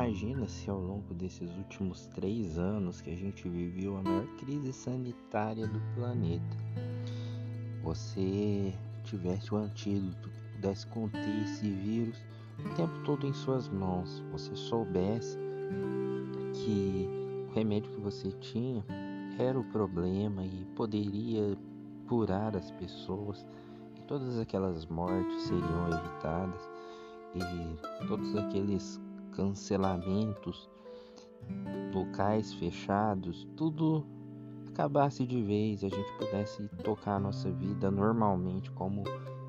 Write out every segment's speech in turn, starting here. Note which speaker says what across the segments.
Speaker 1: imagina se ao longo desses últimos três anos que a gente viveu a maior crise sanitária do planeta, você tivesse o antídoto, pudesse conter esse vírus o tempo todo em suas mãos, você soubesse que o remédio que você tinha era o problema e poderia curar as pessoas e todas aquelas mortes seriam evitadas e todos aqueles cancelamentos, locais fechados, tudo acabasse de vez, a gente pudesse tocar a nossa vida normalmente como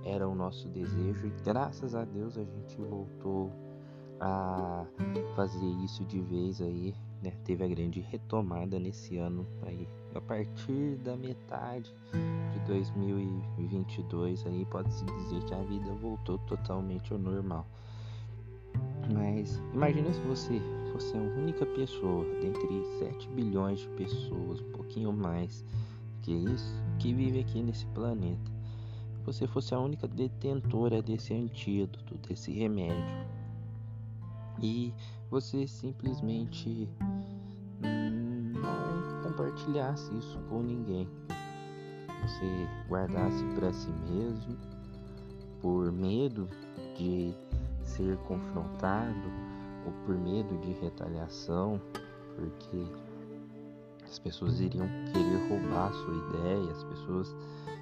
Speaker 1: era o nosso desejo e graças a Deus a gente voltou a fazer isso de vez aí, né? Teve a grande retomada nesse ano aí, a partir da metade de 2022 aí pode-se dizer que a vida voltou totalmente ao normal. Mas imagina se você fosse a única pessoa dentre 7 bilhões de pessoas, um pouquinho mais que isso, que vive aqui nesse planeta. Você fosse a única detentora desse antídoto, desse remédio. E você simplesmente não compartilhasse isso com ninguém. Você guardasse para si mesmo por medo de ser confrontado ou por medo de retaliação, porque as pessoas iriam querer roubar a sua ideia, as pessoas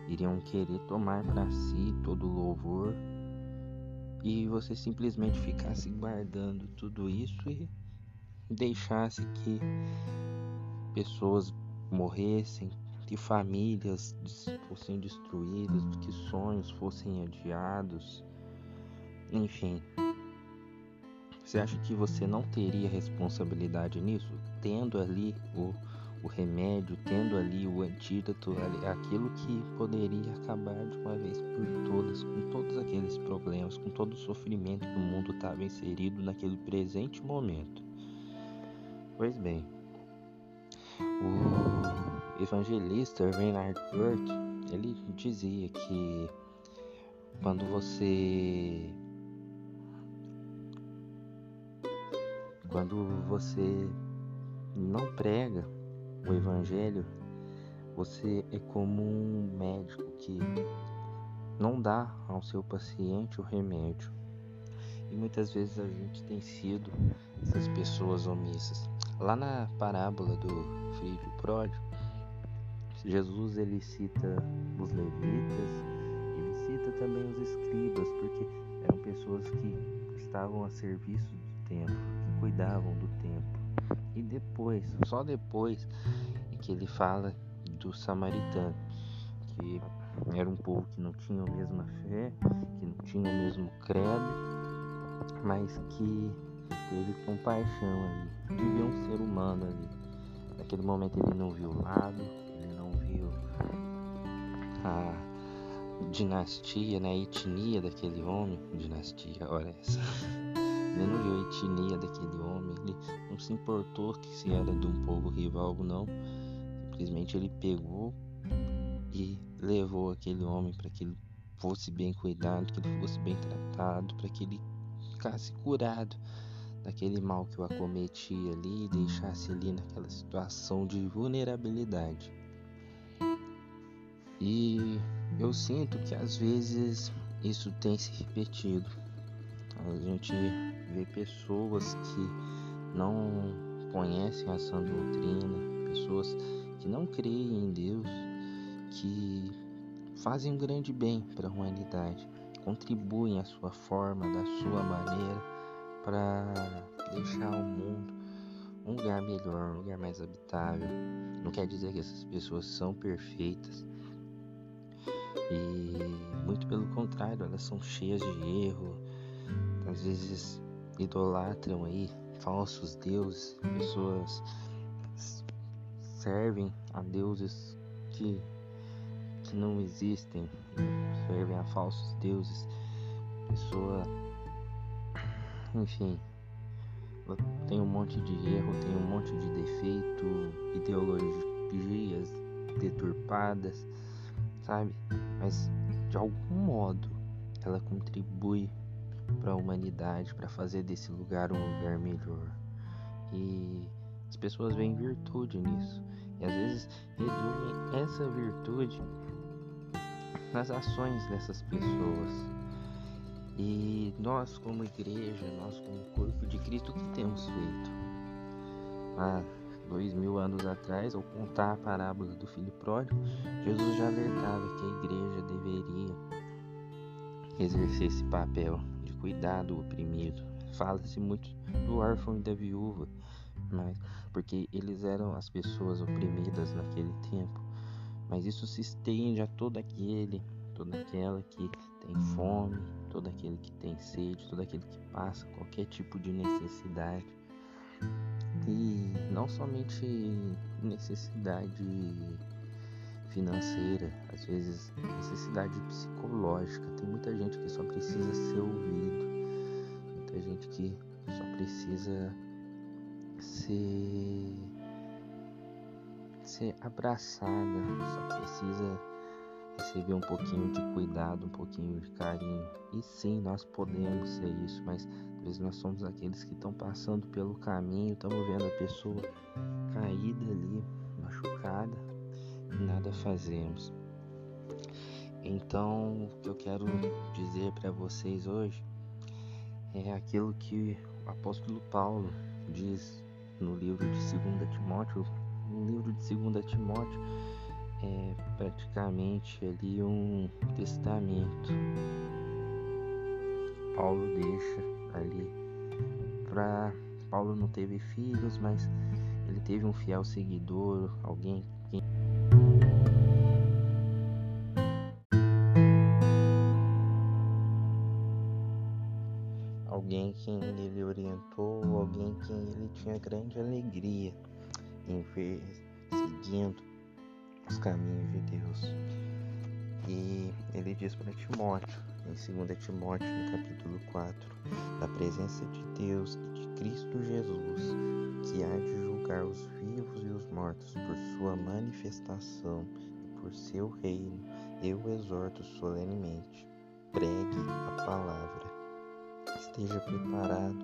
Speaker 1: iriam querer tomar para si todo o louvor e você simplesmente ficasse guardando tudo isso e deixasse que pessoas morressem, que famílias fossem destruídas, que sonhos fossem adiados, enfim, você acha que você não teria responsabilidade nisso? Tendo ali o, o remédio, tendo ali o antídoto, aquilo que poderia acabar de uma vez por todas, com todos aqueles problemas, com todo o sofrimento que o mundo estava inserido naquele presente momento. Pois bem, o evangelista Reinhard Burt, ele dizia que quando você Quando você não prega o Evangelho, você é como um médico que não dá ao seu paciente o remédio. E muitas vezes a gente tem sido essas pessoas omissas. Lá na parábola do filho pródigo, Jesus ele cita os levitas, ele cita também os escribas, porque eram pessoas que estavam a serviço do templo cuidavam do tempo. E depois, só depois, que ele fala do samaritano, que era um povo que não tinha a mesma fé, que não tinha o mesmo credo, mas que teve compaixão ali, de ver um ser humano ali. Naquele momento ele não viu o lado, ele não viu a dinastia, né, a etnia daquele homem, dinastia, olha essa. Ele viu a etnia daquele homem, ele não se importou que se era de um povo rival ou não. Simplesmente ele pegou e levou aquele homem para que ele fosse bem cuidado, que ele fosse bem tratado, para que ele ficasse curado daquele mal que o acometia ali e deixasse ali naquela situação de vulnerabilidade. E eu sinto que às vezes isso tem se repetido. A gente vê pessoas que não conhecem a sã doutrina, pessoas que não creem em Deus, que fazem um grande bem para a humanidade, contribuem a sua forma, da sua maneira, para deixar o mundo um lugar melhor, um lugar mais habitável. Não quer dizer que essas pessoas são perfeitas. E muito pelo contrário, elas são cheias de erro. Às vezes idolatram aí falsos deuses, pessoas servem a deuses que, que não existem, servem a falsos deuses, pessoa, enfim, tem um monte de erro, tem um monte de defeito, ideologias deturpadas, sabe? Mas de algum modo ela contribui para a humanidade, para fazer desse lugar um lugar melhor. E as pessoas veem virtude nisso. E às vezes resumem essa virtude nas ações dessas pessoas. E nós, como igreja, nós, como corpo de Cristo, o que temos feito? Há dois mil anos atrás, ao contar a parábola do filho pródigo, Jesus já alertava que a igreja deveria exercer esse papel de cuidar do oprimido. Fala-se muito do órfão e da viúva, mas porque eles eram as pessoas oprimidas naquele tempo. Mas isso se estende a todo aquele, toda aquela que tem fome, todo aquele que tem sede, todo aquele que passa qualquer tipo de necessidade. E não somente necessidade financeira, às vezes necessidade psicológica. Tem muita gente que só precisa ser ouvido, muita gente que só precisa ser ser abraçada, só precisa receber um pouquinho de cuidado, um pouquinho de carinho. E sim, nós podemos ser isso, mas às vezes nós somos aqueles que estão passando pelo caminho, estamos vendo a pessoa caída ali, machucada, nada fazemos. Então, o que eu quero dizer para vocês hoje é aquilo que o apóstolo Paulo diz no livro de 2 Timóteo, no livro de 2 Timóteo é praticamente ali um testamento. Paulo deixa ali para Paulo não teve filhos, mas ele teve um fiel seguidor, alguém que alguém quem ele orientou, alguém quem ele tinha grande alegria em ver seguindo os caminhos de Deus. E ele diz para Timóteo, em 2 Timóteo, no capítulo 4, da presença de Deus e de Cristo Jesus, que há de julgar os vivos e os mortos por sua manifestação e por seu reino, eu exorto solenemente. Pregue a palavra. Esteja preparado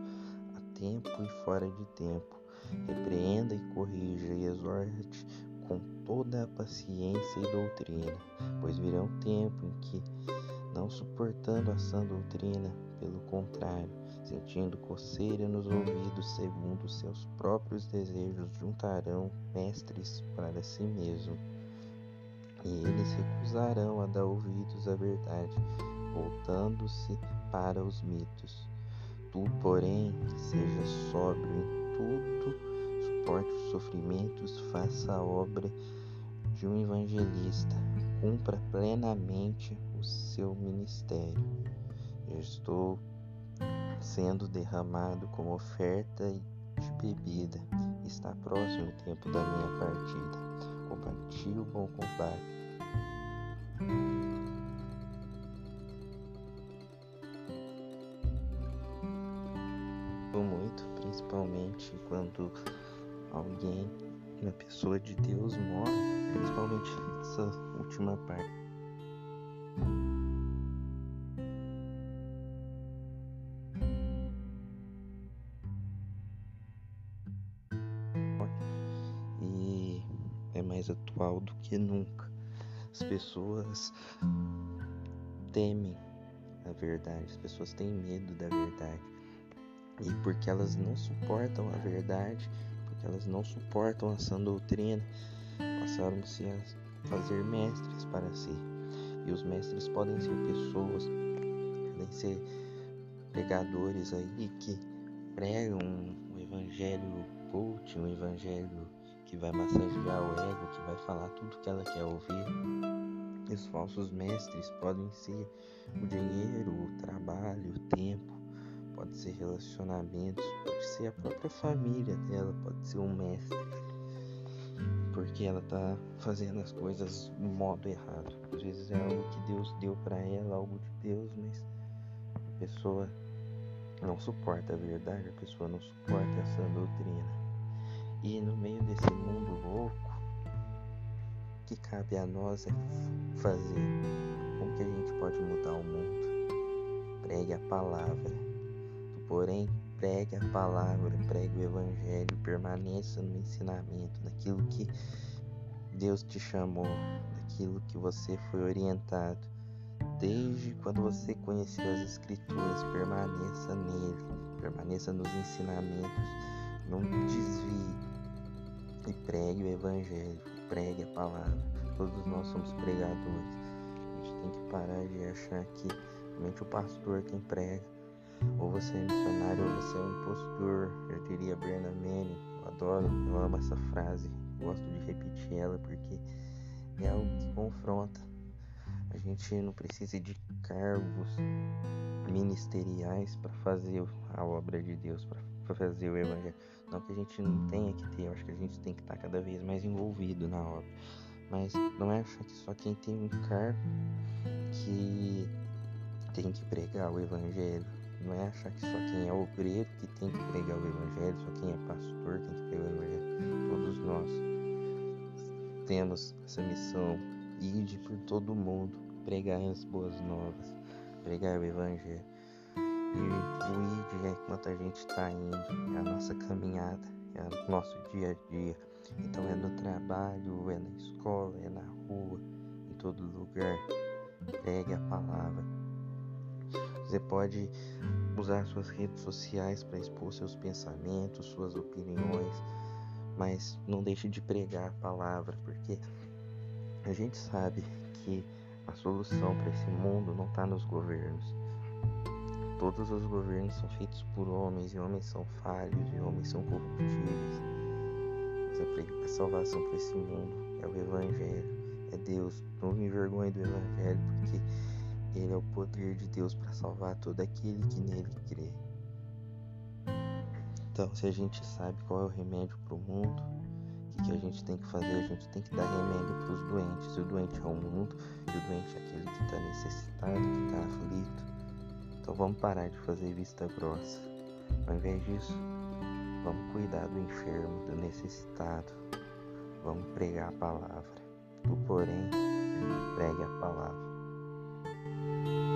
Speaker 1: a tempo e fora de tempo. Repreenda e corrija e exorte com toda a paciência e doutrina, pois virá um tempo em que, não suportando a sã doutrina, pelo contrário, sentindo coceira nos ouvidos segundo seus próprios desejos, juntarão mestres para si mesmo. E eles recusarão a dar ouvidos à verdade, voltando-se para os mitos. Tu, porém, seja sóbrio em tudo suporte os sofrimentos, faça a obra de um evangelista, cumpra plenamente o seu ministério. Eu estou sendo derramado como oferta de bebida. Está próximo o tempo da minha partida. Combati o bom combate. Muito, principalmente quando alguém, uma pessoa de Deus morre, principalmente essa última parte. E é mais atual do que nunca. As pessoas temem a verdade, as pessoas têm medo da verdade. E porque elas não suportam a verdade, elas não suportam a sã doutrina, passaram-se a fazer mestres para si. E os mestres podem ser pessoas, podem ser pregadores aí que pregam um evangelho coach, um evangelho que vai massagear o ego, que vai falar tudo que ela quer ouvir. E os falsos mestres podem ser o dinheiro, o trabalho, o tempo, pode ser relacionamentos, pode ser a própria família dela, pode ser um mestre, porque ela tá fazendo as coisas do modo errado. Às vezes é algo que Deus deu para ela, algo de Deus, mas a pessoa não suporta a verdade, a pessoa não suporta essa doutrina. E no meio desse mundo louco, o que cabe a nós é fazer. Como que a gente pode mudar o mundo? Pregue a palavra porém, pregue a palavra, pregue o evangelho, permaneça no ensinamento, naquilo que Deus te chamou, naquilo que você foi orientado. Desde quando você conheceu as Escrituras, permaneça nele, permaneça nos ensinamentos, não desvie e pregue o Evangelho, pregue a palavra. Todos nós somos pregadores. A gente tem que parar de achar que somente o pastor quem prega. Ou você é missionário ou você é um impostor. Eu diria Berna Manning. Eu adoro, eu amo essa frase. Gosto de repetir ela porque é algo que confronta. A gente não precisa de cargos ministeriais para fazer a obra de Deus, para fazer o evangelho. Não que a gente não tenha que ter, eu acho que a gente tem que estar cada vez mais envolvido na obra. Mas não é achar que só quem tem um cargo que tem que pregar o evangelho. Não é achar que só quem é obreiro que tem que pregar o evangelho, só quem é pastor tem que pregar o evangelho. Todos nós temos essa missão, ir por todo mundo, pregar as boas novas, pregar o evangelho. E o ID é enquanto a gente está indo, é a nossa caminhada, é o nosso dia a dia. Então é no trabalho, é na escola, é na rua, em todo lugar. Pregue a palavra. Você pode usar suas redes sociais para expor seus pensamentos, suas opiniões, mas não deixe de pregar a palavra, porque a gente sabe que a solução para esse mundo não está nos governos Todos os governos são feitos por homens, e homens são falhos, e homens são corruptíveis. Mas a salvação para esse mundo é o Evangelho, é Deus. Não me envergonhe do Evangelho, porque ele é o poder de Deus para salvar todo aquele que nele crê. Então, se a gente sabe qual é o remédio para o mundo, o que, que a gente tem que fazer? A gente tem que dar remédio para os doentes. O doente é o mundo, e o doente é aquele que está necessitado, que está aflito. Então vamos parar de fazer vista grossa. Ao invés disso, vamos cuidar do enfermo, do necessitado. Vamos pregar a palavra. Tu, porém, pregue a palavra. Música